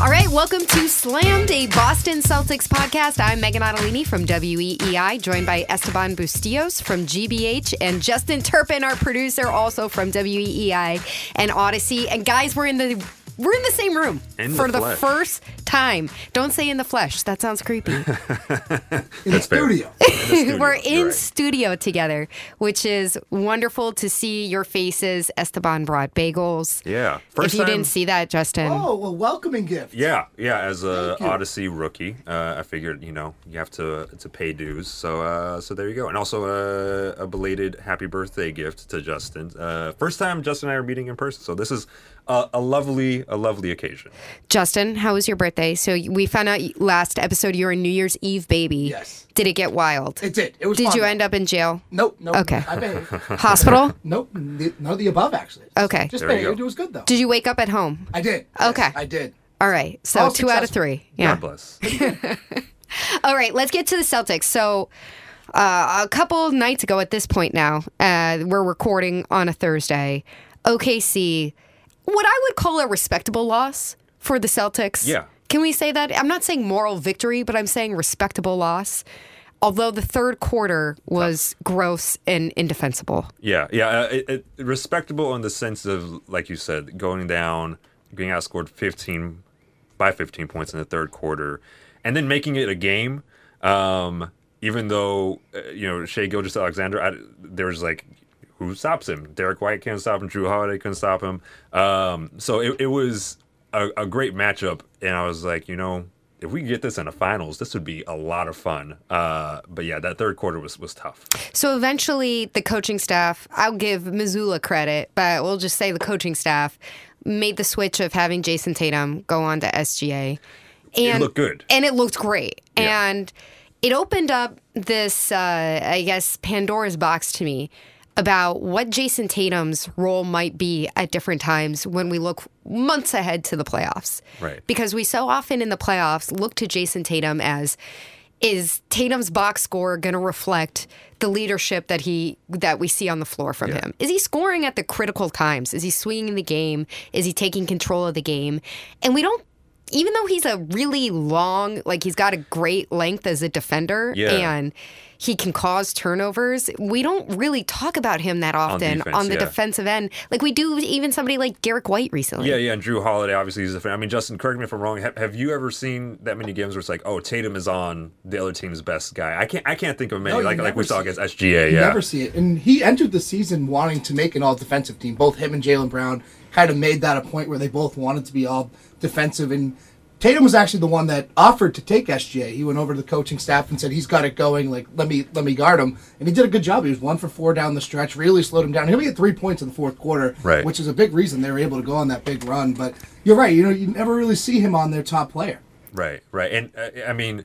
All right, welcome to Slammed, a Boston Celtics podcast. I'm Meghan Ottolini from WEEI, joined by Esteban Bustillos from GBH and Justin Turpin, our producer, also from WEEI and Audacy. And guys, we're in the we're in the same room In for the, flesh. first time. Don't say in the flesh. That sounds creepy. in the That's fair. studio. studio, We're you're in right. studio together, which is wonderful to see your faces. Esteban brought bagels. Yeah. if First you time. didn't see that, Justin. Oh, well, welcoming gift. Yeah, yeah. As a Audacy rookie, uh, I figured you know you have to to pay dues. So uh, so there you go. And also uh, a belated happy birthday gift to Justin. Uh, first time Justin and I are meeting in person. So this is a, a lovely a lovely occasion. Justin, how was your birthday? So we found out last episode you were a New Year's Eve baby. Yes. Did it get wild? It did. It was. Did fun, you though. end up in jail? Nope. Nope. Okay. I behaved. Hospital? nope. None of the above, actually. Okay. Just There you behaved. go. It was good though. Did you wake up at home? I did. Okay. Yes, I did. All right. So All two out of three. Yeah. God bless. All right. Let's get to the Celtics. So uh, a couple nights ago at this point now, uh, we're recording on a Thursday. OKC, what I would call a respectable loss for the Celtics. Yeah. Can we say that? I'm not saying moral victory, but I'm saying respectable loss. Although the third quarter was gross and indefensible. Yeah, yeah. Uh, it, it, respectable in the sense of, like you said, going down, being outscored 15 by 15 points in the third quarter, and then making it a game. Um, even though uh, you know Shai Gilgeous-Alexander, there was like, who stops him? Derrick White can't stop him. Jrue Holiday couldn't stop him. Um, so it, it was a, a great matchup, and I was like, you know. If we get this in the finals, this would be a lot of fun. Uh, but yeah, that third quarter was, was tough. So eventually, the coaching staff, I'll give Mazzulla credit, but we'll just say the coaching staff made the switch of having Jayson Tatum go on to SGA. And, it looked good. And it looked great. Yeah. And it opened up this, uh, I guess, Pandora's box to me about what Jayson Tatum's role might be at different times when we look months ahead to the playoffs. Right. Because we so often in the playoffs look to Jayson Tatum as is Tatum's box score going to reflect the leadership that he that we see on the floor from him? Is he scoring at the critical times? Is he swinging the game? Is he taking control of the game? And we don't even though he's a really long, like he's got a great length as a defender Yeah. and he can cause turnovers, we don't really talk about him that often on, defense, the yeah. defensive end. Like we do even somebody like Derrick White recently. Yeah, yeah, and Jrue Holiday obviously he's a fan. I mean, Justin, correct me if I'm wrong. Have, have you ever seen that many games where it's like, oh, Tatum is on the other team's best guy? I can't, I can't think of many No, like like we saw against SGA. You Yeah, never see it. And he entered the season wanting to make an all defensive team. Both him and Jaylen Brown kind of made that a point where they both wanted to be all defensive. And Tatum was actually the one that offered to take SGA. He went over to the coaching staff and said he's got it going. Like let me let me guard him. And he did a good job. He was one for four down the stretch. Really slowed him down. He only had three points in the fourth quarter, Right. which is a big reason they were able to go on that big run. But you're right. You know you never really see him on their top player. right, right. And uh, I mean,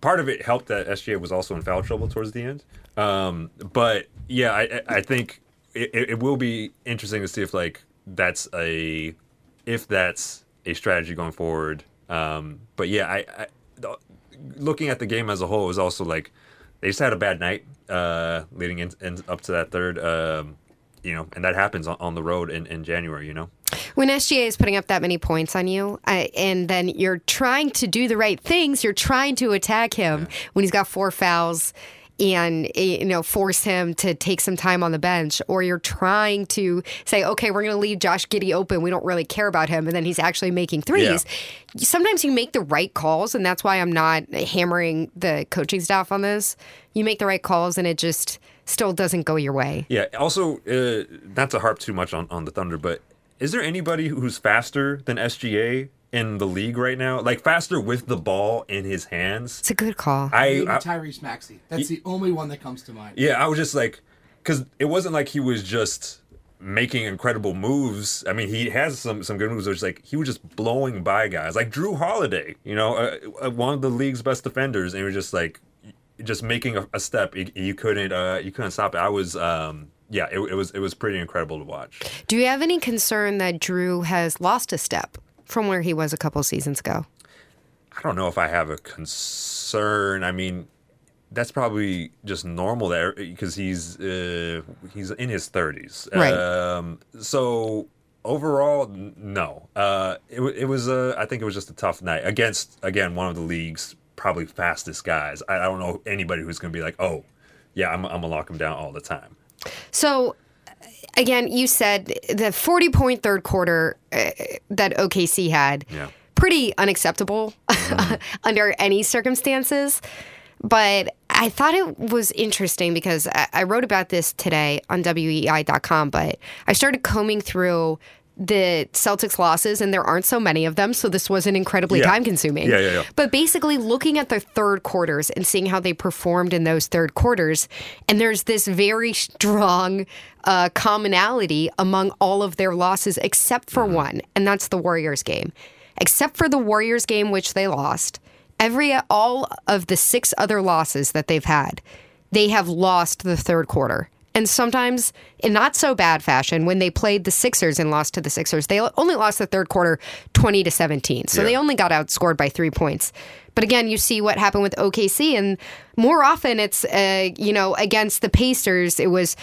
part of it helped that SGA was also in foul trouble towards the end. Um, but yeah, I, I- think it it will be interesting to see if like that's a if that's a strategy going forward. Um, but yeah, I, I the- looking at the game as a whole is also like they just had a bad night uh, leading in, in, up to that third. Um, you know, and that happens on, on the road in, in January. You know, When SGA is putting up that many points on you, I, and then you're trying to do the right things, you're trying to attack him when he's got four fouls and eh, you know force him to take some time on the bench or you're trying to say okay we're going to leave Josh Giddey open. We don't really care about him and then he's actually making threes. Sometimes you make the right calls and that's why I'm not hammering the coaching staff on this. You make the right calls and it just still doesn't go your way. Yeah. Also, uh, not to harp too much on, on the Thunder, but is there anybody who's faster than SGA in the league right now? Like faster with the ball in his hands? it's a good call I, I Tyrese Maxey. That's the only one that comes to mind. yeah, I was just like, because it wasn't like he was just making incredible moves. I mean, he has some some good moves. Which like he was just blowing by guys like Jrue Holiday, you know, uh, uh, one of the league's best defenders, and he was just like just making a, a step. You, you couldn't uh, you couldn't stop it. I was. Um, yeah, it, it was it was pretty incredible to watch. Do you have any concern that Jrue has lost a step from where he was a couple seasons ago? I don't know if I have a concern. I mean, that's probably just normal there because he's uh, he's in his 30s. Right. Um, so overall, no. Uh, it, it was a, I think it was just a tough night against again one of the league's probably fastest guys. I, I don't know anybody who's going to be like, oh, yeah, I'm, I'm gonna lock him down all the time. So, again, you said the 40 point third quarter uh, that OKC had, Yeah. pretty unacceptable under any circumstances. But I thought it was interesting because I, I wrote about this today on WEEI.com, but I started combing through the Celtics losses, and there aren't so many of them, so this wasn't incredibly Yeah. time consuming. Yeah, yeah, yeah. But basically, looking at the third quarters and seeing how they performed in those third quarters, and there's this very strong uh, commonality among all of their losses, except for one, and that's the Warriors game. Except for the Warriors game, which they lost, every all of the six other losses that they've had, they have lost the third quarter. And sometimes in not so bad fashion, when they played the Sixers and lost to the Sixers, they only lost the third quarter 20 to 17. So Yeah. they only got outscored by three points. But again, you see what happened with OKC, and more often it's, uh, you know, against the Pacers, it was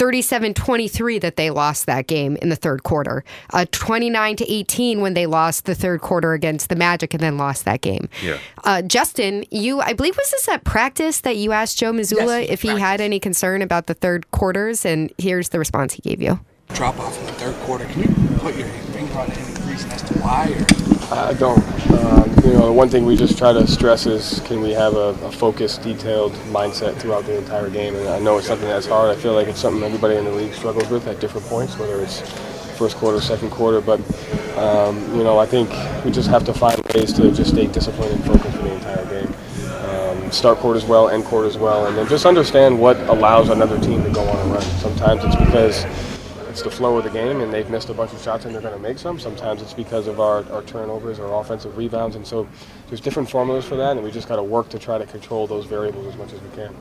37 23 that they lost that game in the third quarter. Uh, 29 to 18 when they lost the third quarter against the Magic and then lost that game. Yeah. Uh, Justin, you, I believe, was this at practice that you asked Joe Mazzulla Yes, if he had any concern about the third quarters? And here's the response he gave you. Drop off in the third quarter. Can you put your finger on any reason as to why? Or I don't. Um, you know, the one thing we just try to stress is can we have a, a focused, detailed mindset throughout the entire game? And I know it's something that's hard. I feel like it's something everybody in the league struggles with at different points, whether it's first quarter, second quarter. But um, you know, I think we just have to find ways to just stay disciplined and focused for the entire game. Um, start quarters well, end quarters well, and then just understand what allows another team to go on a run. Sometimes it's because it's the flow of the game and they've missed a bunch of shots and they're going to make some. Sometimes it's because of our, our turnovers or offensive rebounds. And so there's different formulas for that, and we just got to work to try to control those variables as much as we can.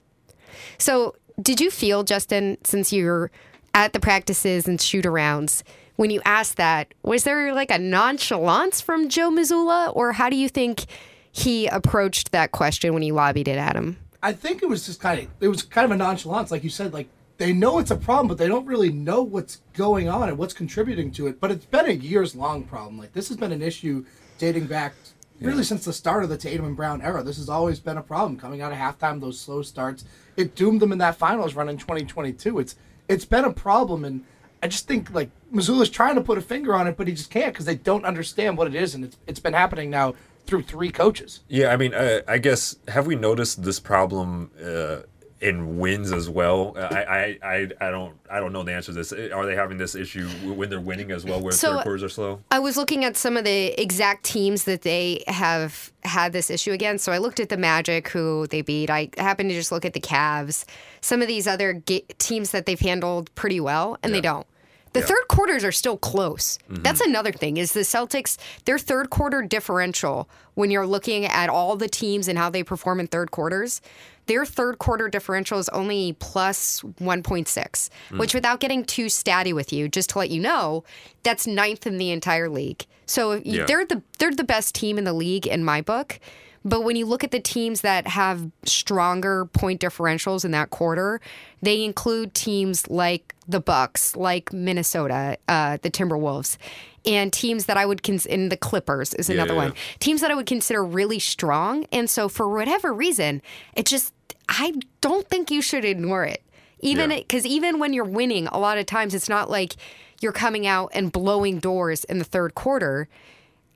So, did you feel, Justin, since you're at the practices and shoot arounds, when you asked that, was there like a nonchalance from Joe Mazzulla, or how do you think he approached that question when he lobbied it at him? I think it was just kind of it was kind of a nonchalance, like you said. Like they know it's a problem, but they don't really know what's going on and what's contributing to it. But it's been a years long problem. Like this has been an issue dating back really since the start of the Tatum and Brown era. This has always been a problem coming out of halftime. Those slow starts, it doomed them in that finals run in 2022. It's it's been a problem, and I just think like Mazzulla's trying to put a finger on it, but he just can't because they don't understand what it is, and it's it's been happening now through three coaches. Yeah, I mean, uh, I guess have we noticed this problem uh, in wins as well? I, I, I, don't, I don't know the answer to this. Are they having this issue when they're winning as well, where So- third quarters are slow? I was looking at some of the exact teams that they have had this issue against. So I looked at the Magic, who they beat. I happened to just look at the Cavs. Some of these other ga- teams that they've handled pretty well, and they don't. The third quarters are still close. Mm-hmm. That's another thing. Is the Celtics their third quarter differential when you're looking at all the teams and how they perform in third quarters? Their third quarter differential is only plus 1.6, which without getting too statty with you, just to let you know, that's ninth in the entire league. So Yeah. they're the they're the best team in the league in my book. But when you look at the teams that have stronger point differentials in that quarter, they include teams like the Bucks, like Minnesota, uh, the Timberwolves, and teams that I would consider. And the Clippers is another yeah, one. Teams that I would consider really strong. And so, for whatever reason, it just I don't think you should ignore it. Even Yeah. because even when you're winning, a lot of times it's not like you're coming out and blowing doors in the third quarter.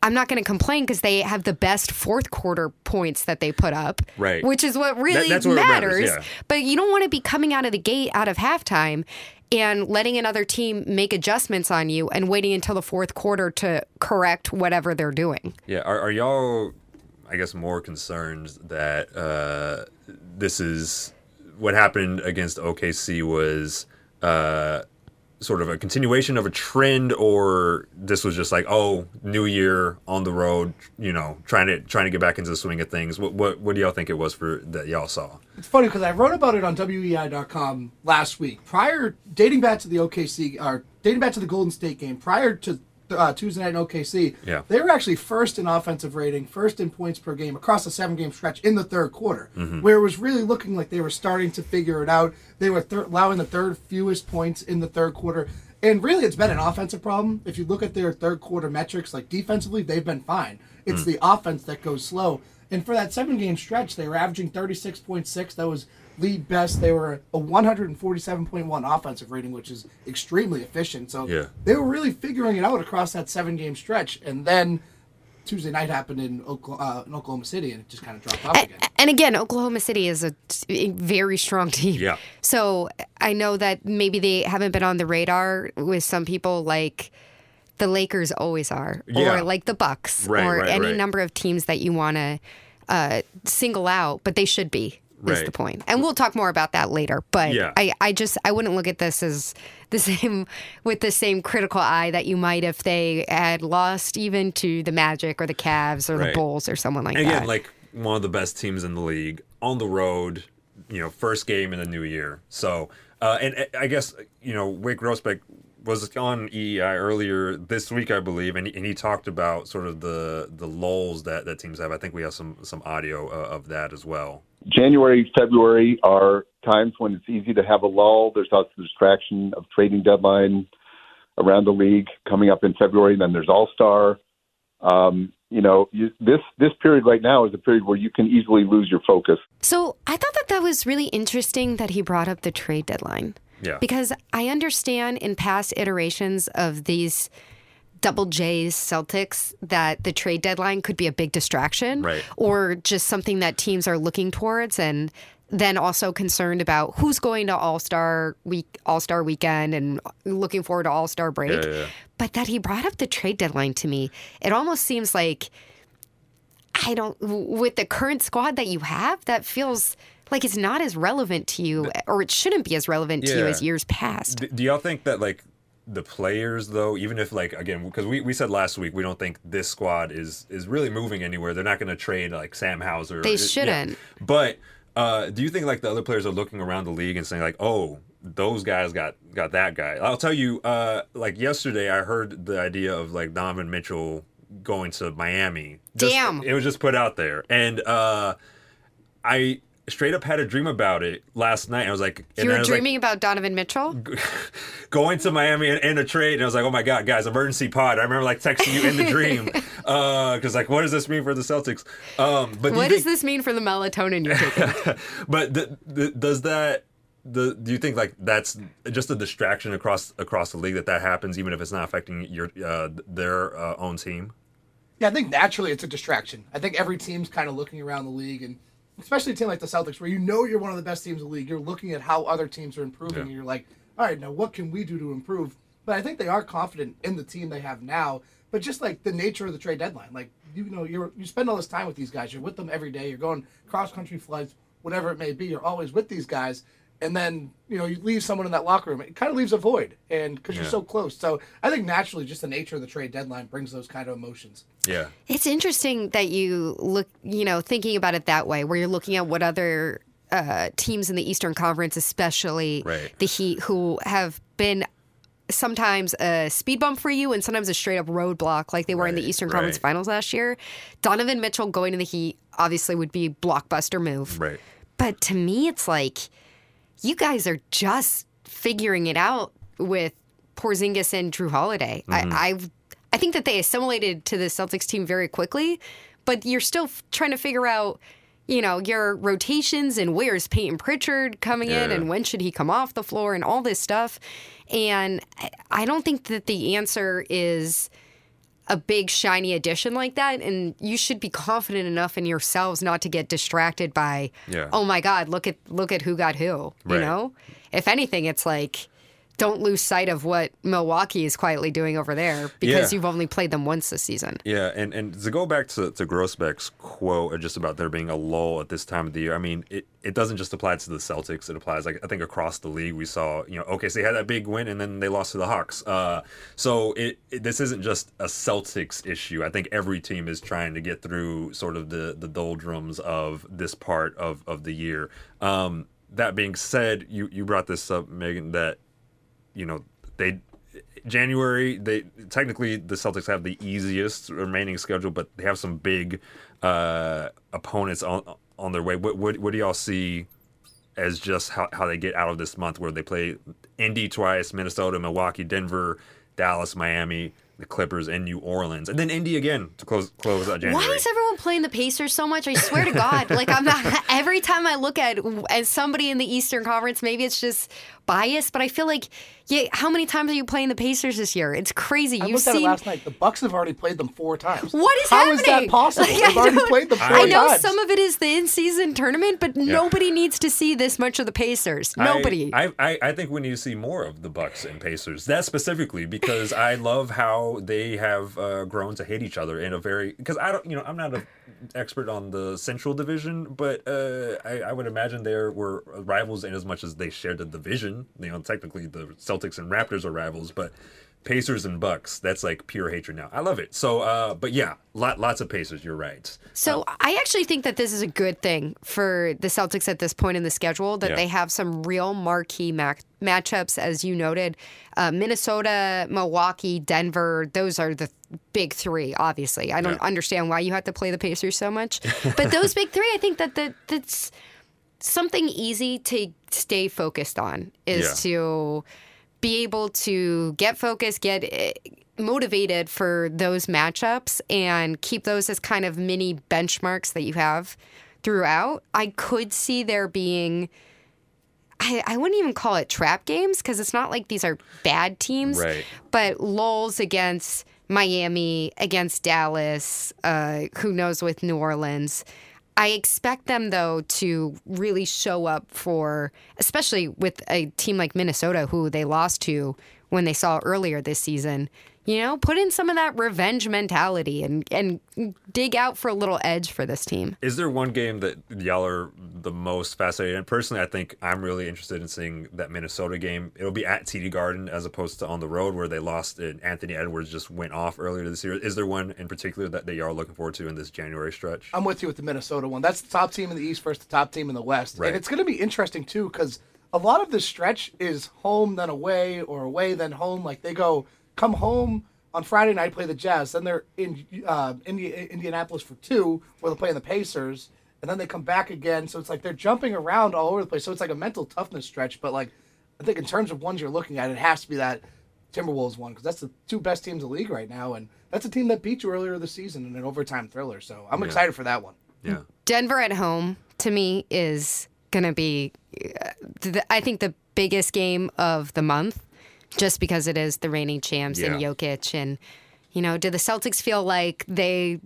I'm not going to complain because they have the best fourth quarter points that they put up, Right. Which is what really what matters. matters, yeah. But you don't want to be coming out of the gate out of halftime and letting another team make adjustments on you and waiting until the fourth quarter to correct whatever they're doing. Yeah, are, are y'all, I guess, more concerned that uh, this is what happened against OKC was uh, sort of a continuation of a trend, or this was just like, oh, new year on the road, you know, trying to trying to get back into the swing of things? What what, what do y'all think it was for that y'all saw? It's funny because I wrote about it on WEEI.com last week. Prior, dating back to the OKC, or dating back to the Golden State game, prior to uh, Tuesday night in OKC, Yeah. they were actually first in offensive rating, first in points per game across a seven game stretch in the third quarter, where it was really looking like they were starting to figure it out. They were thir- allowing the third fewest points in the third quarter. And really, it's been an offensive problem. If you look at their third quarter metrics, like defensively, they've been fine. It's the offense that goes slow. And for that seven game stretch, they were averaging 36.6. That was league best. They were a 147.1 offensive rating, which is extremely efficient. So Yeah. they were really figuring it out across that seven game stretch. And then Tuesday night happened in Oklahoma, uh, in Oklahoma City, and it just kind of dropped off again. And again, Oklahoma City is a, a very strong team. Yeah. So I know that maybe they haven't been on the radar with some people like the Lakers always are, Yeah. or like the Bucks, Right, or right, any right. number of teams that you want to uh, single out, but they should be. Is Right. the point, and we'll talk more about that later. But Yeah. I, I just I wouldn't look at this as the same with the same critical eye that you might if they had lost even to the Magic or the Cavs or Right. the Bulls or someone like And again, that. like one of the best teams in the league on the road, you know, first game in the new year. So, uh, and uh, I guess you know, Wyc Grousbeck was on EEI earlier this week, I believe, and he, and he talked about sort of the the lulls that that teams have. I think we have some some audio uh, of that as well. January, February are times when it's easy to have a lull. There's also the distraction of trading deadline around the league coming up in February. Then there's All Star. Um, you know, you, this this period right now is a period where you can easily lose your focus. So I thought that that was really interesting that he brought up the trade deadline. Yeah. Because I understand in past iterations of these double J's Celtics that the trade deadline could be a big distraction Right. or just something that teams are looking towards and then also concerned about who's going to All-Star week All-Star weekend and looking forward to All-Star break. Yeah, yeah, yeah. But that he brought up the trade deadline to me, it almost seems like I don't with the current squad that you have, that feels like it's not as relevant to you, or it shouldn't be as relevant to you as years past. D- do y'all think that like the players though, even if like again, because we, we said last week we don't think this squad is is really moving anywhere. They're not going to trade like Sam Hauser. They Yeah. shouldn't. But uh, do you think like the other players are looking around the league and saying like, oh, those guys got got that guy? I'll tell you, uh, like yesterday I heard the idea of like Donovan Mitchell going to Miami. Just- Damn. it was just put out there, and uh, I straight up had a dream about it last night. I was like, and You I were was like, dreaming about Donovan Mitchell? going to Miami in, in a trade, and I was like, "Oh my god, guys, emergency pod!" I remember like texting you in the dream because like, what does this mean for the Celtics? Um, but What you does this mean for the melatonin you're taking? But the, the, does that? The, do you think like that's just a distraction across across the league that that happens, even if it's not affecting your uh, their uh, own team? Yeah, I think naturally it's a distraction. I think every team's kind of looking around the league, and especially a team like the Celtics, where you know you're one of the best teams in the league. You're looking at how other teams are improving, Yeah. and you're like, all right, now what can we do to improve? But I think they are confident in the team they have now. But just like the nature of the trade deadline, like you know, you're you spend all this time with these guys. You're with them every day. You're going cross country flights, whatever it may be. You're always with these guys. And then you know you leave someone in that locker room. It kind of leaves a void, and because you're so close. So I think naturally, just the nature of the trade deadline brings those kind of emotions. Yeah, It's interesting that you look, you know, thinking about it that way, where you're looking at what other uh, teams in the Eastern Conference, especially Right. the Heat, who have been sometimes a speed bump for you and sometimes a straight up roadblock, like they were in the Right, Eastern Conference. Finals last year. Donovan Mitchell going to the Heat obviously would be a blockbuster move. right. But to me, it's like you guys are just figuring it out with Porzingis and Jrue Holiday. I, I, I think that they assimilated to the Celtics team very quickly, but you're still f- trying to figure out, you know, your rotations and where's Payton Pritchard coming in and when should he come off the floor and all this stuff. And I- I don't think that the answer is a big shiny addition like that and you should be confident enough in yourselves not to get distracted by Yeah. oh my god look at look at who got who you know if anything it's like don't lose sight of what Milwaukee is quietly doing over there because Yeah. you've only played them once this season. Yeah, and, and to go back to, to Grousbeck's quote just about there being a lull at this time of the year, I mean, it, it doesn't just apply to the Celtics. It applies, like, I think across the league. We saw, you know, OKC had that big win and then they lost to the Hawks. Uh, so it, it this isn't just a Celtics issue. I think every team is trying to get through sort of the, the doldrums of this part of, of the year. Um, that being said, you, you brought this up, Meghan, that you know they January they technically the Celtics have the easiest remaining schedule, but they have some big uh, opponents on on their way. What, what what do y'all see as just how, how they get out of this month where they play Indy twice, Minnesota, Milwaukee, Denver, Dallas, Miami, the Clippers, and New Orleans, and then Indy again to close close out January. Why is everyone playing the Pacers so much? I swear to God, like I'm not. Every time I look at as somebody in the Eastern Conference, maybe it's just bias, but I feel like, yeah, how many times are you playing the Pacers this year? It's crazy. I You've looked at it seen last night. The Bucks have already played them four times. What is How is happening? that possible? Like, They've I already played them four I know times. some of it is the in-season tournament, but nobody needs to see this much of the Pacers. Nobody. I, I, I think we need to see more of the Bucks and Pacers. That specifically because I love how they have uh, grown to hate each other in a very because I don't you know I'm not an expert on the Central Division, but uh, I, I would imagine there were rivals in as much as they shared the division. You know, technically the Celtics and Raptors are rivals, but. Pacers and Bucks, that's like pure hatred now. I love it. So, uh, but yeah, lot, lots of Pacers. You're right. So I actually think that this is a good thing for the Celtics at this point in the schedule that Yeah. they have some real marquee ma- matchups, as you noted. Uh, Minnesota, Milwaukee, Denver, those are the big three, obviously. I don't Yeah. understand why you have to play the Pacers so much. But those big three, I think that, that that's something easy to stay focused on is Yeah. to be able to get focused, get eh, motivated for those matchups, and keep those as kind of mini benchmarks that you have throughout. I could see there being. I, I wouldn't even call it trap games because it's not like these are bad teams, Right. but lulls against Miami, against Dallas, uh, who knows with New Orleans. I expect them though to really show up for, especially with a team like Minnesota, who they lost to when they saw earlier this season. You know, put in some of that revenge mentality and and dig out for a little edge for this team. Is there one game that y'all are the most fascinated And Personally, I think I'm really interested in seeing that Minnesota game. It'll be at TD Garden as opposed to on the road where they lost and Anthony Edwards just went off earlier this year. Is there one in particular that, that y'all are looking forward to in this January stretch? I'm with you with the Minnesota one. That's the top team in the East versus the top team in the West. Right. And it's going to be interesting, too, because a lot of this stretch is home, then away, or away, then home. Like they go, come home on Friday night, play the Jazz. Then they're in uh, Indi- Indianapolis for two, where they're playing the Pacers. And then they come back again. So it's like they're jumping around all over the place. So it's like a mental toughness stretch. But like, I think in terms of ones you're looking at, it has to be that Timberwolves one because that's the two best teams in the league right now. And that's a team that beat you earlier this season in an overtime thriller. So I'm excited for that one. Yeah. Denver at home to me is going to be, uh, the, I think, the biggest game of the month, just because it is the reigning champs and Yeah. Jokic. And, you know, do the Celtics feel like they,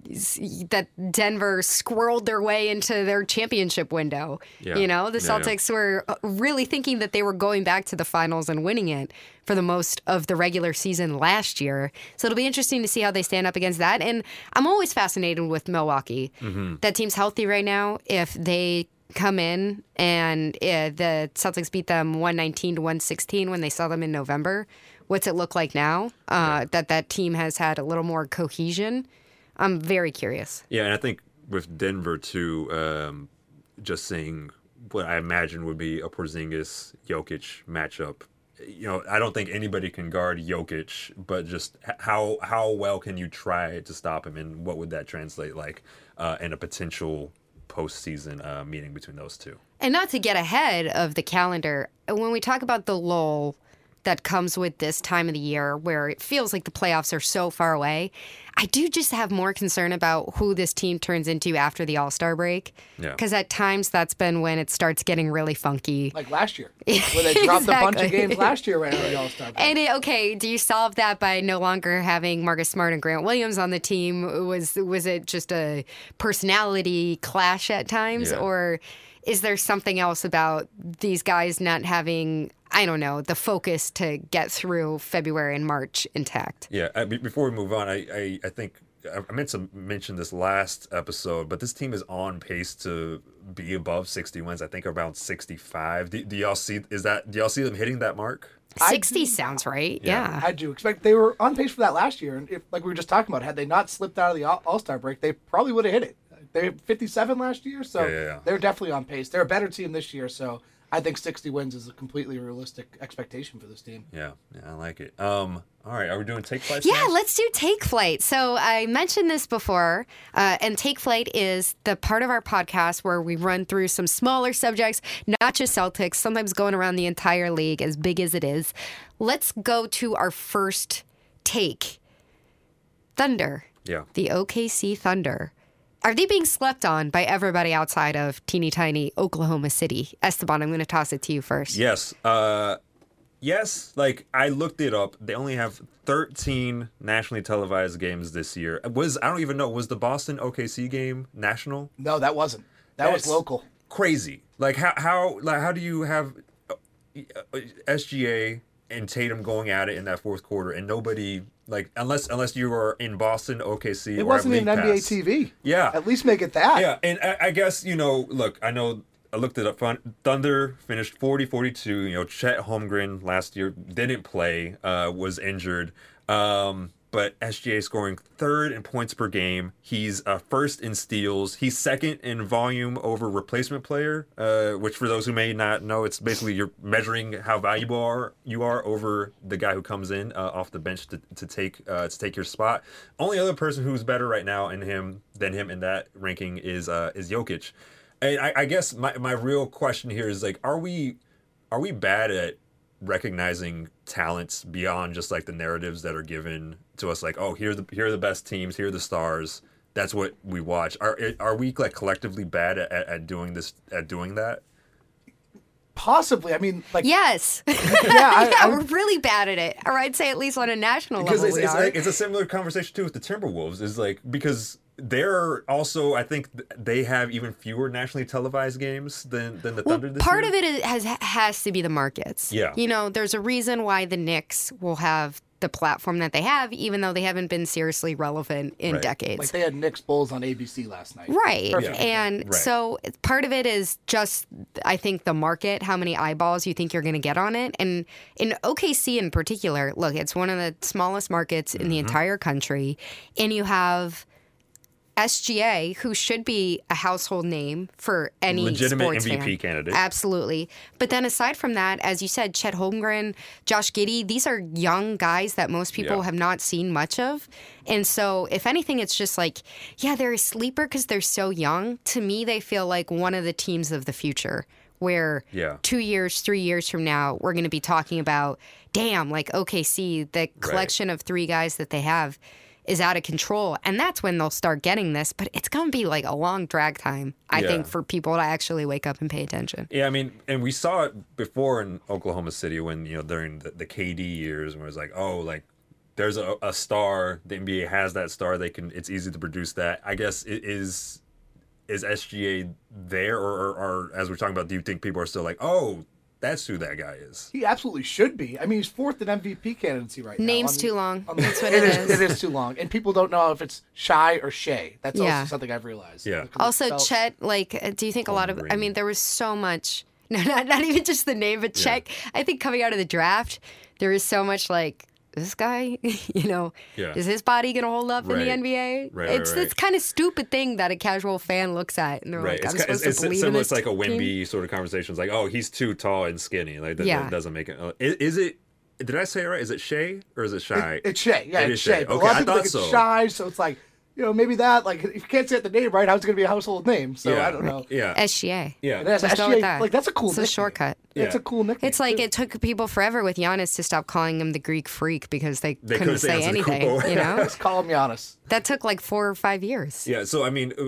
that Denver squirreled their way into their championship window? Yeah. You know, the Yeah, yeah. Celtics were uh, really thinking that they were going back to the finals and winning it for the most of the regular season last year. So it'll be interesting to see how they stand up against that. And I'm always fascinated with Milwaukee. That team's healthy right now. If they come in and uh, the Celtics beat them 119 to 116 when they saw them in November, what's it look like now? Uh, That that team has had a little more cohesion. I'm very curious. Yeah, and I think with Denver too, um, just seeing what I imagine would be a Porzingis Jokic matchup. You know, I don't think anybody can guard Jokic, but just how how well can you try to stop him, and what would that translate like uh, in a potential postseason uh, meeting between those two? And not to get ahead of the calendar, when we talk about the lull that comes with this time of the year where it feels like the playoffs are so far away, I do just have more concern about who this team turns into after the All Star break. Yeah. Because at times that's been when it starts getting really funky. Like last year, where they dropped a bunch of games last year right after the All Star. break. And it, okay, do you solve that by no longer having Marcus Smart and Grant Williams on the team? Was was it just a personality clash at times, Yeah. or is there something else about these guys not having I don't know, the focus to get through February and March intact. Yeah. I, before we move on, I, I, I think I I meant to mention this last episode, but this team is on pace to be above 60 wins. I think around 65. Do, do y'all see? Is that? Do y'all see them hitting that mark? 60 sounds right. Yeah. I do expect they were on pace for that last year, and if, like we were just talking about, had they not slipped out of the All Star break, they probably would have hit it. They had 57 last year, so Yeah, yeah, yeah. they're definitely on pace. They're a better team this year, so I think 60 wins is a completely realistic expectation for this team. Yeah. Yeah. I like it. Um. All right. Are we doing take flights? Yeah, next? let's do Take Flight. So I mentioned this before, uh, and Take Flight is the part of our podcast where we run through some smaller subjects, not just Celtics, sometimes going around the entire league, as big as it is. Let's go to our first take Thunder. Yeah. The OKC Thunder. Are they being slept on by everybody outside of teeny tiny Oklahoma City? Esteban, I'm going to toss it to you first. Yes. Uh, yes. Like I looked it up. They only have 13 nationally televised games this year. Was I don't even know was the Boston OKC game national? No, that wasn't. That was local. Crazy. Like how how like how do you have uh, uh, SGA and Tatum going at it in that fourth quarter and nobody like unless unless you are in Boston OKC It wasn't even NBA TV. Yeah. At least make it that. Yeah, and I, I guess, you know, look, I know I looked it up. Thunder finished 40 42. You know, Chet Holmgren last year didn't play, uh, was injured. Um, but SGA scoring third in points per game. He's uh, first in steals. He's second in volume over replacement player, uh, which for those who may not know, it's basically you're measuring how valuable are you are over the guy who comes in uh, off the bench to, to take uh, to take your spot. Only other person who's better right now in him than him in that ranking is uh, is Jokic. And I, I guess my, my real question here is like, are we are we bad at recognizing talents beyond just like the narratives that are given to us? Like, oh, here are the here are the best teams, here are the stars. That's what we watch. Are are we like collectively bad at, at doing this at doing that? Possibly. I mean, like, Yes. yeah, I, yeah, I- we're really bad at it. Or I'd say at least on a national because level it's, we it's, are. like, it's a similar conversation too with the Timberwolves. Is like because they're also I think they have even fewer nationally televised games than than the well, Thunder. This part year. of it is, has has to be the markets. Yeah. You know, there's a reason why the Knicks will have the platform that they have, even though they haven't been seriously relevant in Right. decades. like they had Knicks Bulls on ABC last night. Right. Perfect. And Right. so part of it is just, I think, the market, how many eyeballs you think you're going to get on it. And in OKC in particular, look, it's one of the smallest markets in Mm-hmm. the entire country. And you have SGA, who should be a household name for any Legitimate sports MVP fan. candidate. Absolutely. But then aside from that, as you said, Chet Holmgren, Josh Giddey, these are young guys that most people Yeah. have not seen much of. And so, if anything, it's just like, yeah, they're a sleeper because they're so young. To me, they feel like one of the teams of the future. Where Yeah. two years, three years from now, we're going to be talking about, damn, like OKC, the collection of three guys that they have is out of control. And that's when they'll start getting this. But it's going to be like a long drag time, I Yeah. think, for people to actually wake up and pay attention. Yeah, I mean, and we saw it before in Oklahoma City when you know during the, the KD years, when it was like, oh, like there's a, a star, the NBA has that star, they can, it's easy to produce that. I guess it is is SGA there, or, or, or as we're talking about, do you think people are still like, oh, that's who that guy is? He absolutely should be. I mean, he's fourth in MVP candidacy right now. Name's on- too long. on- That's what it it is. is. It is too long, and people don't know if it's Shy or Shay. That's Yeah. also something I've realized. Yeah. Because Also, spelled- Chet, like, uh, do you think a lot of, I Holmgren. mean, there was so much, no, not, not even just the name, but Chet, I think coming out of the draft, there was so much like, this guy, you know, Yeah. is his body going to hold up Right. in the NBA? Right, it's right, this kind of stupid thing that a casual fan looks at and they're Right. like, I'm It's, supposed it's, to it's believe in similar. this It's like a team? Wemby sort of conversation. It's like, oh, he's too tall and skinny. Like that, Yeah. that doesn't make it. Uh, is, is it? Did I say it right? Is it Shay or is it Shy? It's Shay. Yeah, It it's is Shay. Shay. Okay, a lot I of people thought think so. it's Shy, so it's like, you know, maybe that. Like, if you can't say the name right, how's it going to be a household name? So yeah. I don't know. Yeah. SGA. yeah. That's Just go SGA, that. Like, that's a cool. It's a nickname. shortcut. It's Yeah. a cool nickname. It's like too. it took people forever with Giannis to stop calling him the Greek freak because they, They couldn't couldn't say say anything. Antetokounmpo. You know, Let's call him Giannis. that took like four or five years. Yeah, so I mean, uh,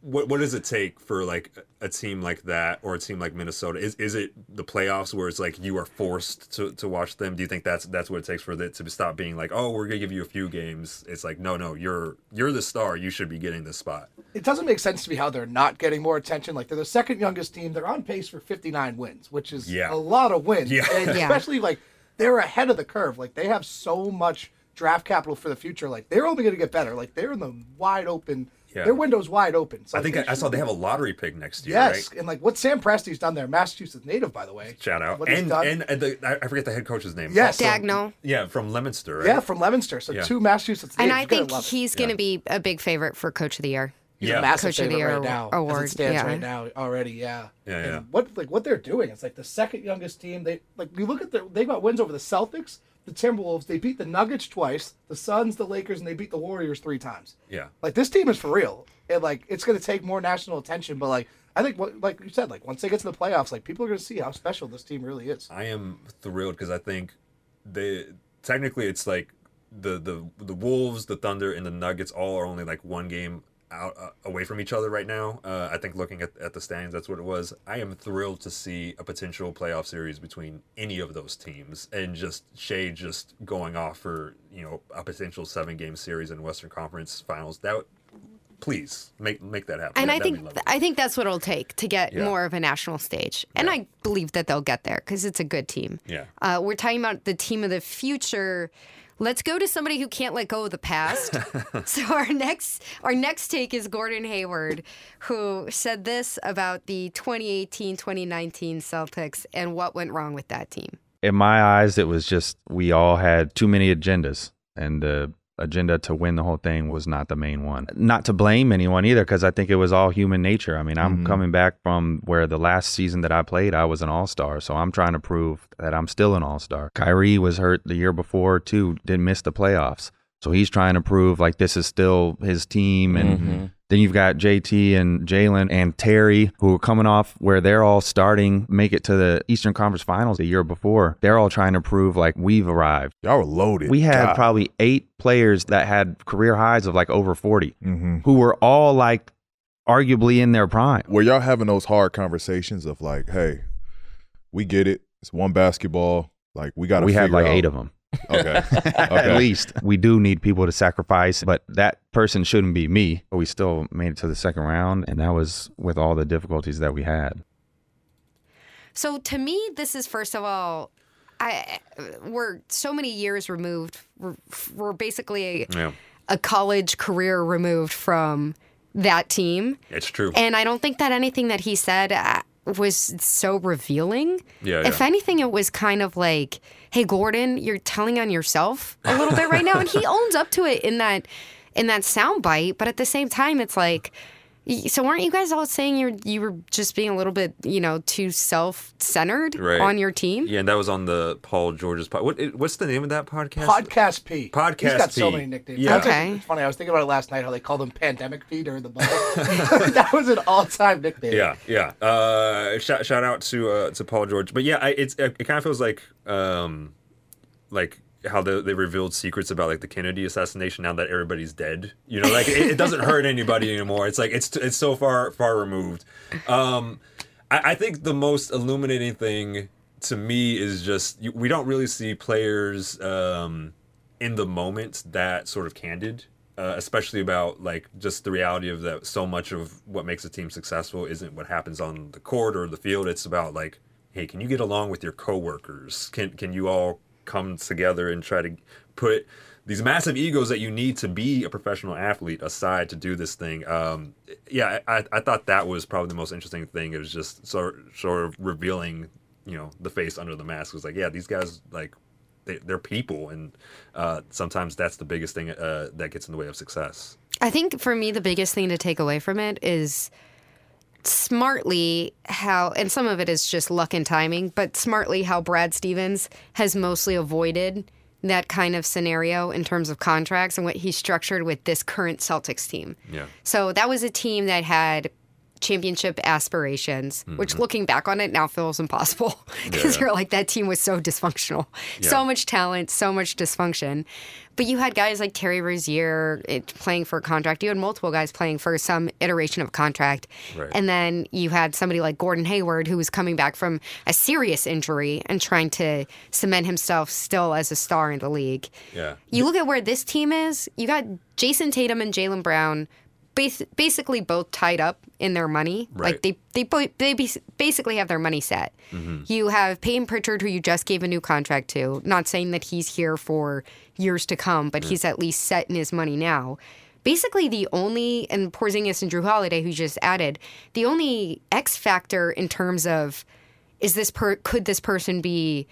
what what does it take for like a team like that or a team like Minnesota? Is is it the playoffs where it's like you are forced to, to watch them? Do you think that's that's what it takes for it to stop being like, oh, we're gonna give you a few games? It's like, no, no, you're you're the star. You should be getting this spot. It doesn't make sense to me how they're not getting more attention. Like they're the second youngest team. They're on pace for 59 wins, which is Yeah. a lot of wins. Yeah. And Yeah. especially like they're ahead of the curve. Like they have so much draft capital for the future. Like they're only going to get better. Like they're in the wide open. Yeah. Their window's wide open. So I think I, I saw they have a lottery pick next year, Yes, right? and like what Sam Presti's done there, Massachusetts native, by the way. Shout out. And and, and the, I- I forget the head coach's name. Yes. Also- Daigneault. Yeah, from Leominster, right? yeah, from Leominster. So Yeah. two Massachusetts And natives. I You're gonna think he's going to be a big favorite for Coach of the Year. He's Yeah. a massive Coach favorite right now as award, it stands yeah. right now already. Yeah. Yeah, And yeah. What like what they're doing? It's like the second youngest team. They like you look at the they got wins over the Celtics, the Timberwolves. They beat the Nuggets twice, the Suns, the Lakers, and they beat the Warriors three times. Yeah. Like this team is for real, and like it's going to take more national attention. But like I think what like you said, like once they get to the playoffs, like people are going to see how special this team really is. I am thrilled because I think they technically it's like the the the Wolves, the Thunder, and the Nuggets all are only like one game out uh, away from each other right now. Uh, I think looking at, at the standings, that's what it was. I am thrilled to see a potential playoff series between any of those teams, and just Shai just going off for you know a potential seven game series in Western Conference Finals. That please make make that happen. And That- I think. I think that's what it'll take to get Yeah. more of a national stage. And I believe that they'll get there because it's a good team. Yeah. Uh, we're talking about the team of the future. Let's go to somebody who can't let go of the past. so our next our next take is Gordon Hayward, who said this about the 2018-2019 Celtics and what went wrong with that team. in my eyes, it was just we all had too many agendas, and the agenda to win the whole thing was not the main one. Not to blame anyone either, because I think it was all human nature. I mean, I'm mm-hmm. coming back from where the last season that I played, I was an all star, so I'm trying to prove that I'm still an all star. Kyrie was hurt the year before too, didn't miss the playoffs. So he's trying to prove like this is still his team and mm-hmm. Then you've got JT and Jaylen and Terry who are coming off where they're all starting, make it to the Eastern Conference Finals the year before. They're all trying to prove like we've arrived. Y'all were loaded. We had God. probably eight players that had career highs of like over 40 Mhm. who were all like arguably in their prime. Were y'all having those hard conversations of like, hey, we get it. It's one basketball. Like we got to. We had like eight of them. Okay. At least we do need people to sacrifice, but that person shouldn't be me. But We still made it to the second round, and that was with all the difficulties that we had. So to me, this is first of all, I we're so many years removed. We're, we're basically a, Yeah. a college career removed from that team, It's true. and I don't think that anything that he said uh, was so revealing. Yeah, If yeah. anything, it was kind of like, "Hey, Gordon, you're telling on yourself a little bit right now," and he owns up to it in that in that sound bite. But at the same time, it's like. Y- So weren't you guys all saying you're you were just being a little bit you know too self centered Right. on your team? Yeah, and that was on the Paul George's pod. What, what's the name of that podcast? Podcast P. Podcast He's got so many nicknames. Yeah. That's Okay. It's funny. I was thinking about it last night how they called him Pandemic P during the bubble. that was an all-time nickname. Yeah, yeah. Uh, shout, shout out to uh, to Paul George. But yeah, I, it's it, kind of feels like um, like how they, they revealed secrets about like the Kennedy assassination now that everybody's dead. You know, like it, it doesn't hurt anybody anymore. It's like it's it's so far far removed. Um, I, I think the most illuminating thing to me is just we don't really see players um, in the moment that sort of candid. Uh, especially about like just the reality of that so much of what makes a team successful isn't what happens on the court or the field it's about like hey can you get along with your coworkers can can you all come together and try to put these massive egos that you need to be a professional athlete aside to do this thing. Um, yeah I, I thought that was probably the most interesting thing. It was just sort, sort of revealing you know the face under the mask. It was like yeah these guys like they, they're people and uh, sometimes that's the biggest thing uh, that gets in the way of success. I think for me, the biggest thing to take away from it is smartly how, and some of it is just luck and timing, but smartly how Brad Stevens has mostly avoided that kind of scenario in terms of contracts and what he structured with this current Celtics team. yeah So that was a team that had championship aspirations, which Mm-hmm. looking back on it now feels impossible because Yeah. you're like, that team was so dysfunctional. So much talent, so much dysfunction. But you had guys like Terry Rozier playing for a contract. You had multiple guys playing for some iteration of a contract. Right. And then you had somebody like Gordon Hayward who was coming back from a serious injury and trying to cement himself still as a star in the league. Yeah. You look at where this team is, you got Jayson Tatum and Jaylen Brown bas- basically both tied up in their money. Right. Like they they bo- they basically have their money set. You have Payton Pritchard, who you just gave a new contract to. Not saying that he's here for years to come, but he's at least set in his money now. Basically, the only and Porzingis and Jrue Holiday, who just added, the only X factor in terms of is this per could this person be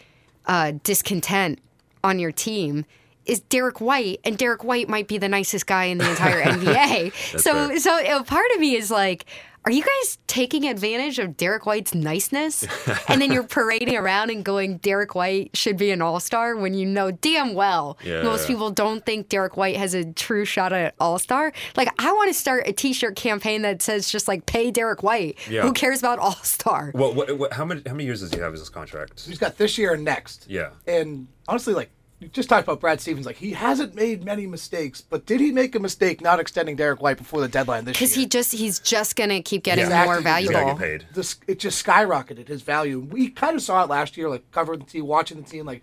uh, discontent on your team is Derrick White, and Derrick White might be the nicest guy in the entire NBA. so, fair. so a part of me is like, are you guys taking advantage of Derrick White's niceness? and then you're parading around and going, Derrick White should be an all star when you know damn well Yeah, most yeah. people don't think Derrick White has a true shot at all star. Like, I want to start a t shirt campaign that says just like, pay Derrick White. Yeah. Who cares about all star? Well, what, what, how many how many years does he have as his contract? He's got this year and next. Yeah. And honestly, like you just talked about Brad Stevens, like he hasn't made many mistakes, but did he make a mistake not extending Derrick White before the deadline this year? Because he just he's just gonna keep getting Exactly. more He's gotta He's gotta valuable. get paid. this it just skyrocketed his value. We kind of saw it last year, like covering the team, watching the team, like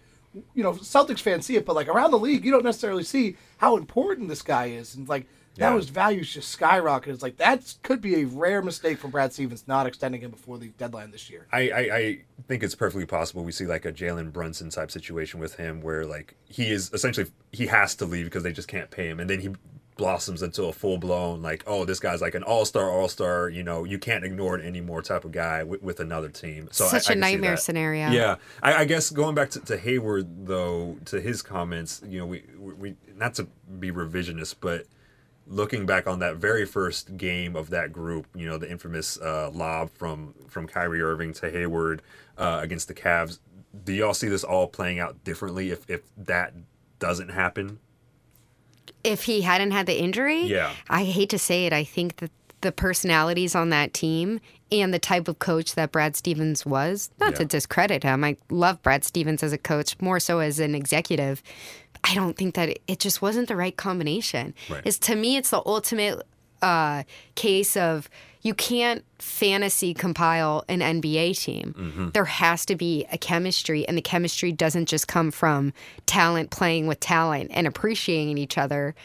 you know, Celtics fans see it, but like around the league, you don't necessarily see how important this guy is, and like now Yeah. his values just skyrocketed. It's like that could be a rare mistake from Brad Stevens not extending him before the deadline this year. I, I, I think it's perfectly possible we see like a Jalen Brunson type situation with him where like he is essentially he has to leave because they just can't pay him and then he blossoms into a full blown like oh this guy's like an all star all star you know you can't ignore it anymore type of guy with, with another team so I- Such I a can see nightmare scenario. yeah I, I guess going back to, to Hayward though to his comments you know we, we we not to be revisionist but looking back on that very first game of that group, you know, the infamous uh, lob from from Kyrie Irving to Hayward uh, against the Cavs. Do y'all see this all playing out differently if if that doesn't happen? if he hadn't had the injury, Yeah. I hate to say it, I think that the personalities on that team and the type of coach that Brad Stevens was, not to discredit him, I love Brad Stevens as a coach, more so as an executive. I don't think that it, it just wasn't the right combination. Right. It's to me, it's the ultimate uh, case of you can't fantasy compile an NBA team. There has to be a chemistry, and the chemistry doesn't just come from talent playing with talent and appreciating each other.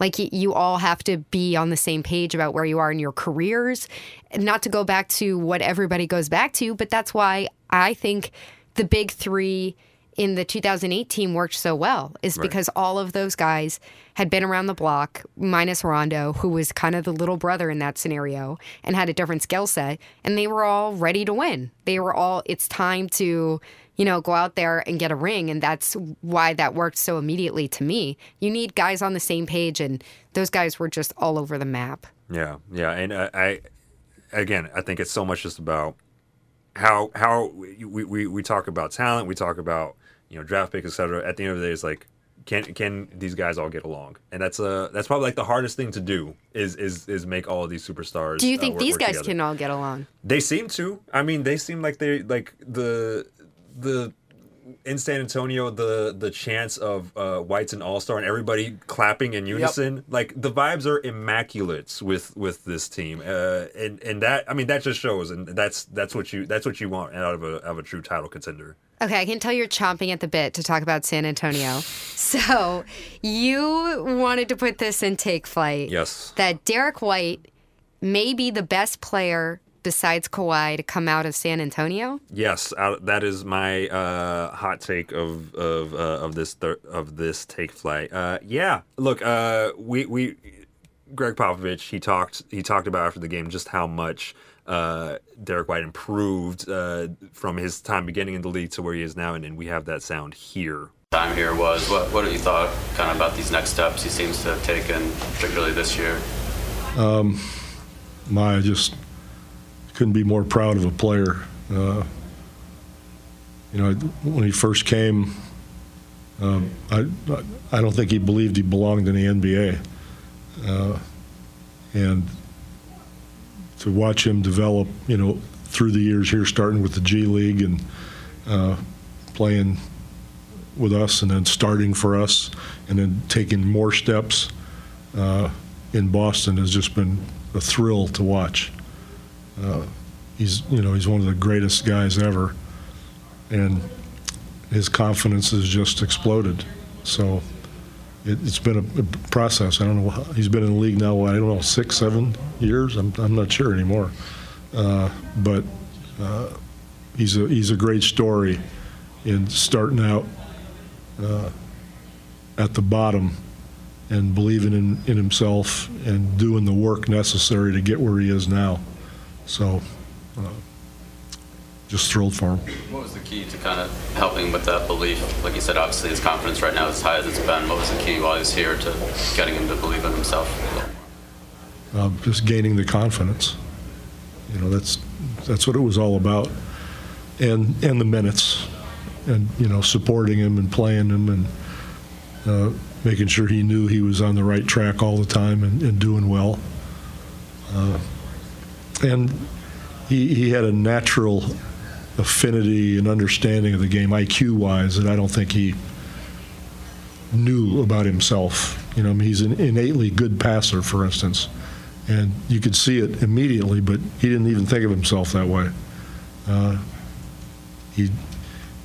Like y- you all have to be on the same page about where you are in your careers. Not to go back to what everybody goes back to, but that's why I think the big three in the 2008 team worked so well is because all of those guys had been around the block, minus Rondo, who was kind of the little brother in that scenario and had a different skill set, and they were all ready to win. They were all, it's time to, you know, go out there and get a ring, and that's why that worked so immediately to me. You need guys on the same page, and those guys were just all over the map. Yeah, yeah, and uh, I, again, I think it's so much just about how how we, we, we talk about talent, we talk about you know draft picks, etc. At the end of the day, it's like can can these guys all get along? And that's uh that's probably like the hardest thing to do is is is make all of these superstars. Do you uh, think work- these work guys together. can all get along? They seem to. I mean, they seem like they like the the in San Antonio the the chance of uh, White's an All Star and everybody clapping in unison. Like the vibes are immaculate with with this team, uh, and and that I mean that just shows, and that's that's what you that's what you want out of a out of a true title contender. Okay, I can tell you're chomping at the bit to talk about San Antonio. so you wanted to put this in take flight. Yes. That Derrick White may be the best player besides Kawhi to come out of San Antonio. Yes, that is my uh, hot take of of uh, of this thir- of this take flight. Uh, yeah, look, uh, we we Gregg Popovich he talked he talked about after the game just how much uh, Derrick White improved uh, from his time beginning in the league to where he is now, and, and we have that sound here. time here was. What what have you thought kind of about these next steps he seems to have taken, particularly this year? my, I just couldn't be more proud of a player. Uh, you know, when he first came, um, I, I don't think he believed he belonged in the NBA. Uh, and to watch him develop, you know, through the years here, starting with the G League and uh, playing with us, and then starting for us, and then taking more steps uh, in Boston has just been a thrill to watch. Uh, he's, you know, he's one of the greatest guys ever, and his confidence has just exploded. So it, has been a, a, process. I don't know. He's been in the league now. I don't know, six, seven years. I'm, I'm not sure anymore. Uh, but uh, he's a he's a great story in starting out uh, at the bottom and believing in, in himself and doing the work necessary to get where he is now. So, uh, just thrilled for him. What was the key to kind of helping with that belief? Like you said, obviously his confidence right now is as high as it's been. What was the key while he was here to getting him to believe in himself? Uh, just gaining the confidence. You know, that's that's what it was all about, and and the minutes, and you know, supporting him and playing him and uh, making sure he knew he was on the right track all the time and, and doing well. Uh, and he, he had a natural affinity and understanding of the game, IQ wise, that I don't think he knew about himself. You know, I mean, he's an innately good passer, for instance, and you could see it immediately, but he didn't even think of himself that way. Uh, he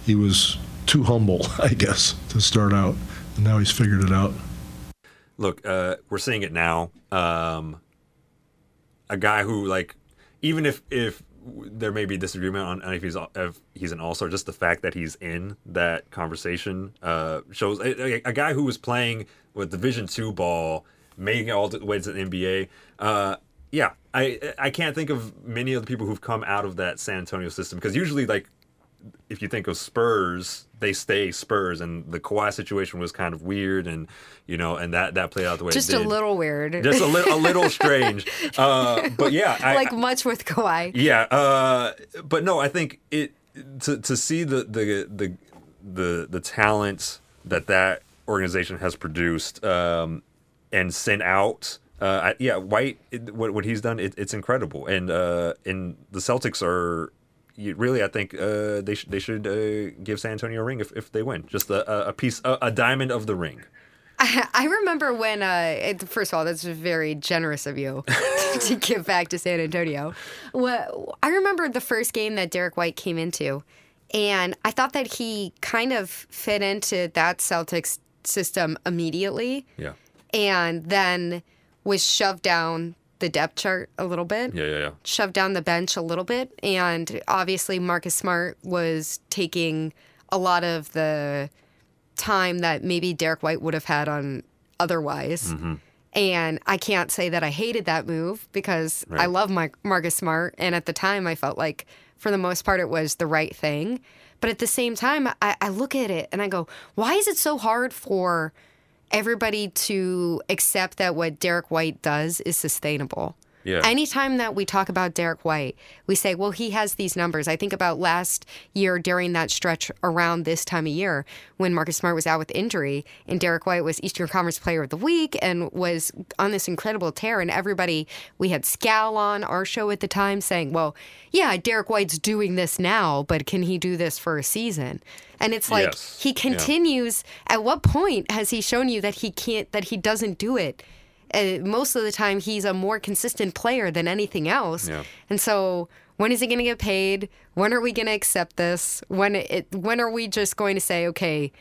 he was too humble, I guess, to start out, and now he's figured it out. Look, uh, we're seeing it now. Um, a guy who, like, even if if there may be disagreement on if he's if he's an all star. Just the fact that he's in that conversation uh, shows a, a, guy who was playing with Division two ball, making all the way to the NBA. Uh, yeah, I I can't think of many of the people who've come out of that San Antonio system because usually like if you think of Spurs, they stay Spurs, and the Kawhi situation was kind of weird, and you know, and that that played out the way just it did. Just a little weird, just a, li- a little strange. Uh, but yeah, I, like much with Kawhi. Yeah, uh, but no, I think it to to see the the the the the talent that that organization has produced um, and sent out. Uh, I, yeah, White, it, what what he's done, it, it's incredible, and uh, and the Celtics are you, really, I think uh, they should they should uh, give San Antonio a ring if, if they win. Just a, a piece, a, a diamond of the ring. I, I remember when, uh, it, first of all, that's very generous of you to give back to San Antonio. Well, I remember the first game that Derrick White came into, and I thought that he kind of fit into that Celtics system immediately. Yeah. And then was shoved down the depth chart a little bit. Yeah, yeah, yeah. Shoved down the bench a little bit. And obviously, Marcus Smart was taking a lot of the time that maybe Derrick White would have had on otherwise. Mm-hmm. And I can't say that I hated that move because right. I love my, Marcus Smart. And at the time, I felt like for the most part, it was the right thing. But at the same time, I, I look at it and I go, why is it so hard for everybody to accept that what Derrick White does is sustainable. Yeah. Anytime that we talk about Derrick White, we say, well, he has these numbers. I think about last year during that stretch around this time of year when Marcus Smart was out with injury and Derrick White was Eastern Conference Player of the Week and was on this incredible tear. And everybody, we had Scal on our show at the time saying, well, yeah, Derrick White's doing this now, but can he do this for a season? And it's like yes. he continues. Yeah. At what point has he shown you that he can't, that he doesn't do it? Uh, most of the time, he's a more consistent player than anything else. Yeah. And so, when is he going to get paid? When are we going to accept this? When it, when are we just going to say, okay,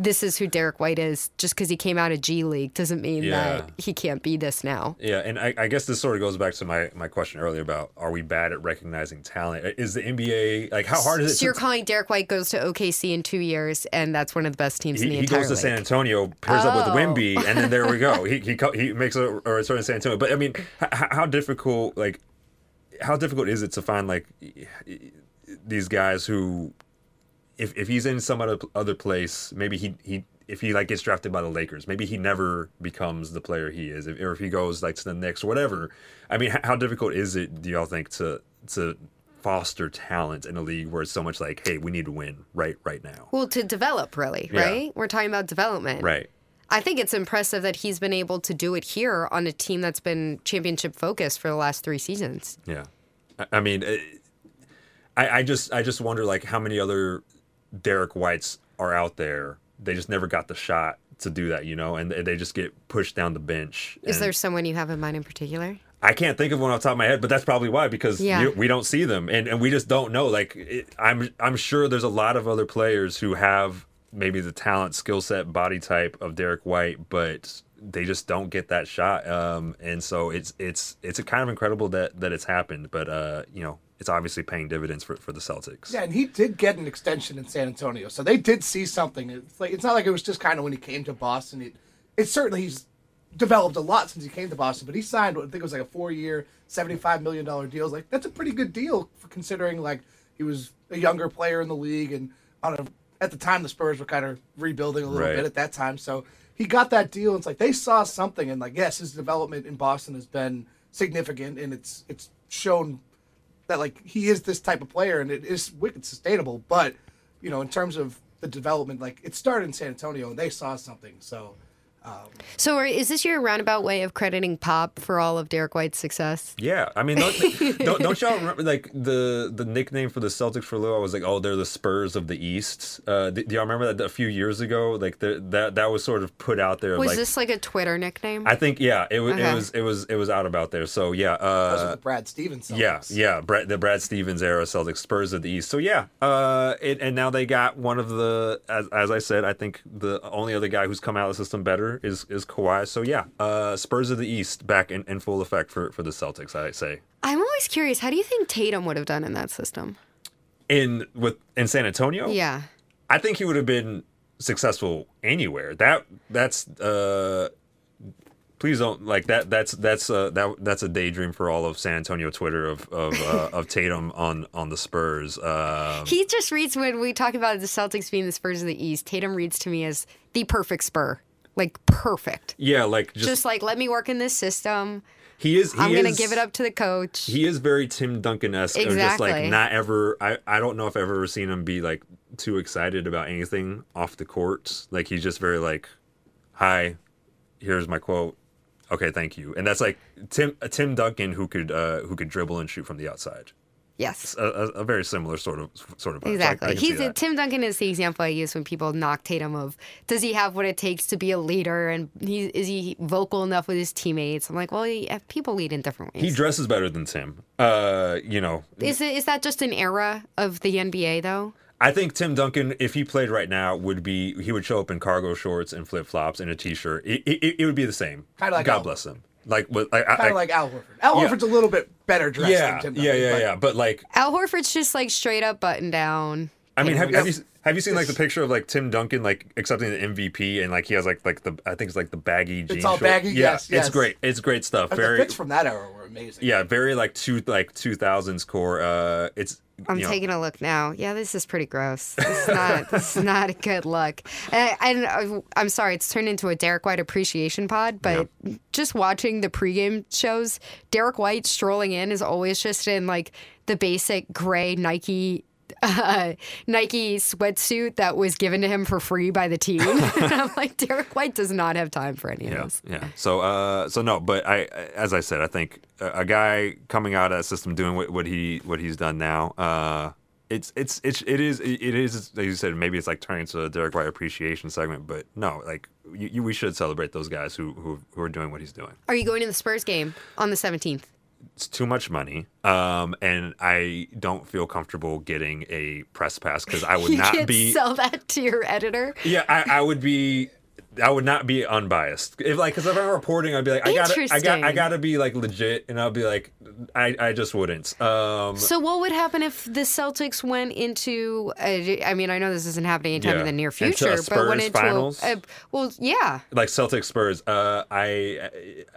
this is who Derrick White is. Just because he came out of G League doesn't mean yeah. that he can't be this now. Yeah, and I, I, guess this sort of goes back to my, my question earlier about are we bad at recognizing talent? Is the NBA like how hard is it? So you're calling Derrick White goes to OKC in two years, and that's one of the best teams he, in the he entire goes to league. San Antonio, pairs oh. up with oh. Wemby, and then there we go. he he he makes a, a return in San Antonio. But I mean, how, how difficult like how difficult is it to find like these guys who if, if he's in some other other place, maybe he he if he like gets drafted by the Lakers, maybe he never becomes the player he is, if, or if he goes like to the Knicks or whatever. I mean, how difficult is it? Do y'all think to to foster talent in a league where it's so much like, hey, we need to win right right now? Well, to develop, really, Yeah. right? We're talking about development, Right. I think it's impressive that he's been able to do it here on a team that's been championship focused for the last three seasons. Yeah, I, I mean, it, I, I just I just wonder like how many other Derrick Whites are out there. They just never got the shot to do that, you know, and they just get pushed down the bench. Is there someone you have in mind in particular? I can't think of one off the top of my head, but that's probably why because Yeah. you- we don't see them and, and we just don't know. Like it, I'm I'm sure there's a lot of other players who have maybe the talent, skill set, body type of Derek White, but they just don't get that shot. Um, and so it's it's it's a kind of incredible that that it's happened, but uh, you know, it's obviously paying dividends for, for the Celtics. Yeah, and he did get an extension in San Antonio, so they did see something. It's like it's not like it was just kind of when he came to Boston. It, it's certainly he's developed a lot since he came to Boston, but he signed what I think it was like a four-year, seventy-five million dollar deal. Like that's a pretty good deal for considering like he was a younger player in the league, and on a, at the time the Spurs were kind of rebuilding a little Right. bit at that time, so he got that deal. And it's like they saw something, and like yes, his development in Boston has been significant, and it's it's shown that like he is this type of player and it is wicked sustainable. But you know, in terms of the development, like it started in San Antonio and they saw something. So So, are, is this your roundabout way of crediting Pop for all of Derrick White's success? Yeah, I mean, don't, don't, don't y'all remember like the the nickname for the Celtics for a little? I was like, oh, they're the Spurs of the East. Uh, do, do y'all remember that a few years ago? Like the, that that was sort of put out there. Was like, this like a Twitter nickname? I think yeah, it was Okay. it was it was it was out about there. So yeah, those are uh, the Brad Stevens. yeah, yeah, Brad, the Brad Stevens era Celtics Spurs of the East. So yeah, uh, it, and now they got one of the as, as I said, I think the only other guy who's come out of the system better is is Kawhi. So yeah, uh, Spurs of the East back in, in full effect for for the Celtics. I say. I'm always curious. How do you think Tatum would have done in that system? in with in San Antonio. Yeah. I think he would have been successful anywhere. That that's uh please don't like that that's that's uh that that's a daydream for all of San Antonio Twitter of of uh, of Tatum on on the Spurs. Um He just reads when we talk about the Celtics being the Spurs of the East. Tatum reads to me as the perfect Spur, like perfect. yeah, like Just, just, like let me work in this system. he is he I'm gonna is- give it up to the coach. He is very Tim Duncan esque. Just Exactly. like not ever. I I don't know if I've ever seen him be like too excited about anything off the court. Like he's just very like, "Hi, here's my quote. Okay, thank you." And that's like Tim a Tim Duncan who could uh who could dribble and shoot from the outside. Yes. A, a, a very similar sort of sort of. vibe. So I- I Exactly. He's that. Tim Duncan is the example I use when people knock Tatum of does he have what it takes to be a leader and he is he vocal enough with his teammates? I'm like, well, he, people lead in different ways. he dresses better than Tim. Uh, you know, is it is that just an era of the NBA though? I think Tim Duncan, if he played right now, would be he would show up in cargo shorts and flip flops and a t shirt. It, it, it would be the same. Like God Al. bless him. Like what? I, I, kind I- of like Al Horford. Al Yeah. Horford's a little bit better dressed yeah, than Tim yeah, Duncan, yeah, but yeah. But like, Al Horford's just like straight up button down. I mean, have, have you have you seen like the picture of like Tim Duncan like accepting the MVP and like he has like like the I think it's like the baggy jeans. It's all baggy? Yeah, Yes, yes. it's great. It's great stuff. the Very fits from that era were amazing. yeah, very like two like two thousands core. Uh, it's I'm you know, taking a look now. Yeah, this is pretty gross. This is not. this is not a good look. And, and uh, I'm sorry, it's turned into a Derrick White appreciation pod. But just watching the pregame shows, Derrick White strolling in is always just in like the basic gray Nike. Uh, Nike sweatsuit that was given to him for free by the team. and I'm like, Derrick White does not have time for any of Yeah, this. yeah. So, uh, so no, but I, as I said, I think a, a guy coming out of that system doing what, what he what he's done now, uh, it's it's it's it is it is like you said maybe it's like turning to a Derrick White appreciation segment, but no, like you, you, we should celebrate those guys who, who who are doing what he's doing. Are you going to the Spurs game on the 17th? It's too much money, um, and I don't feel comfortable getting a press pass because I would not be. sell that to your editor. Yeah, I, I would be. I would not be unbiased. If like, because if I'm reporting, I'd be like, I gotta, I got, I gotta be like legit, and I'll be like, I, I just wouldn't. Um, So what would happen if the Celtics went into? A, I mean, I know this isn't happening anytime Yeah. in the near future, but went into finals? a, a well, yeah. like Celtics Spurs, uh, I,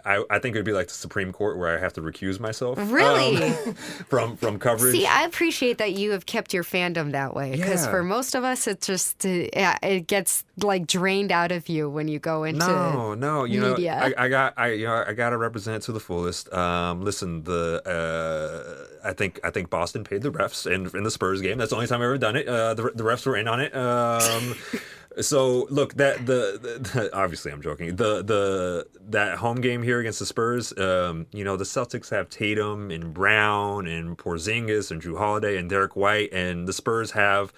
I, I think it'd be like the Supreme Court where I have to recuse myself. Really? um, from from coverage. See, I appreciate that you have kept your fandom that way because Yeah. for most of us, it just uh, yeah, it gets like drained out of you when you go into No, no, you media. know, I, I got, I, you know, I got to represent to the fullest. Um, listen, the, uh, I think, I think Boston paid the refs in in the Spurs game. That's the only time I've ever done it. Uh, the, the refs were in on it. Um, So look, that the, the, the obviously I'm joking. The the that home game here against the Spurs, um, you know, the Celtics have Tatum and Brown and Porzingis and Jrue Holiday and Derrick White, and the Spurs have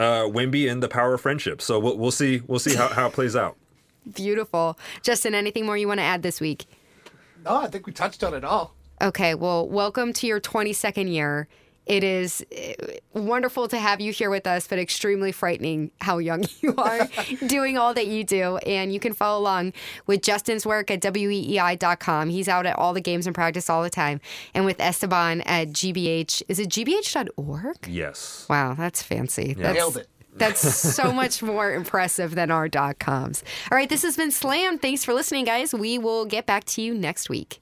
uh, Wemby and the power of friendship. So we'll, we'll see we'll see how, how it plays out. Beautiful. Justin, anything more you want to add this week? No, I think we touched on it all. Okay, well, welcome to your 22nd year. It is eh, wonderful to have you here with us, but extremely frightening how young you are doing all that you do. And you can follow along with Justin's work at weei.com. He's out at all the games and practice all the time. And with Esteban at GBH. Is it gbh.org? Yes. Wow, that's fancy. Yeah. That's, Nailed it. That's so much more impressive than our dot coms. All right, this has been Slam. Thanks for listening, guys. We will get back to you next week.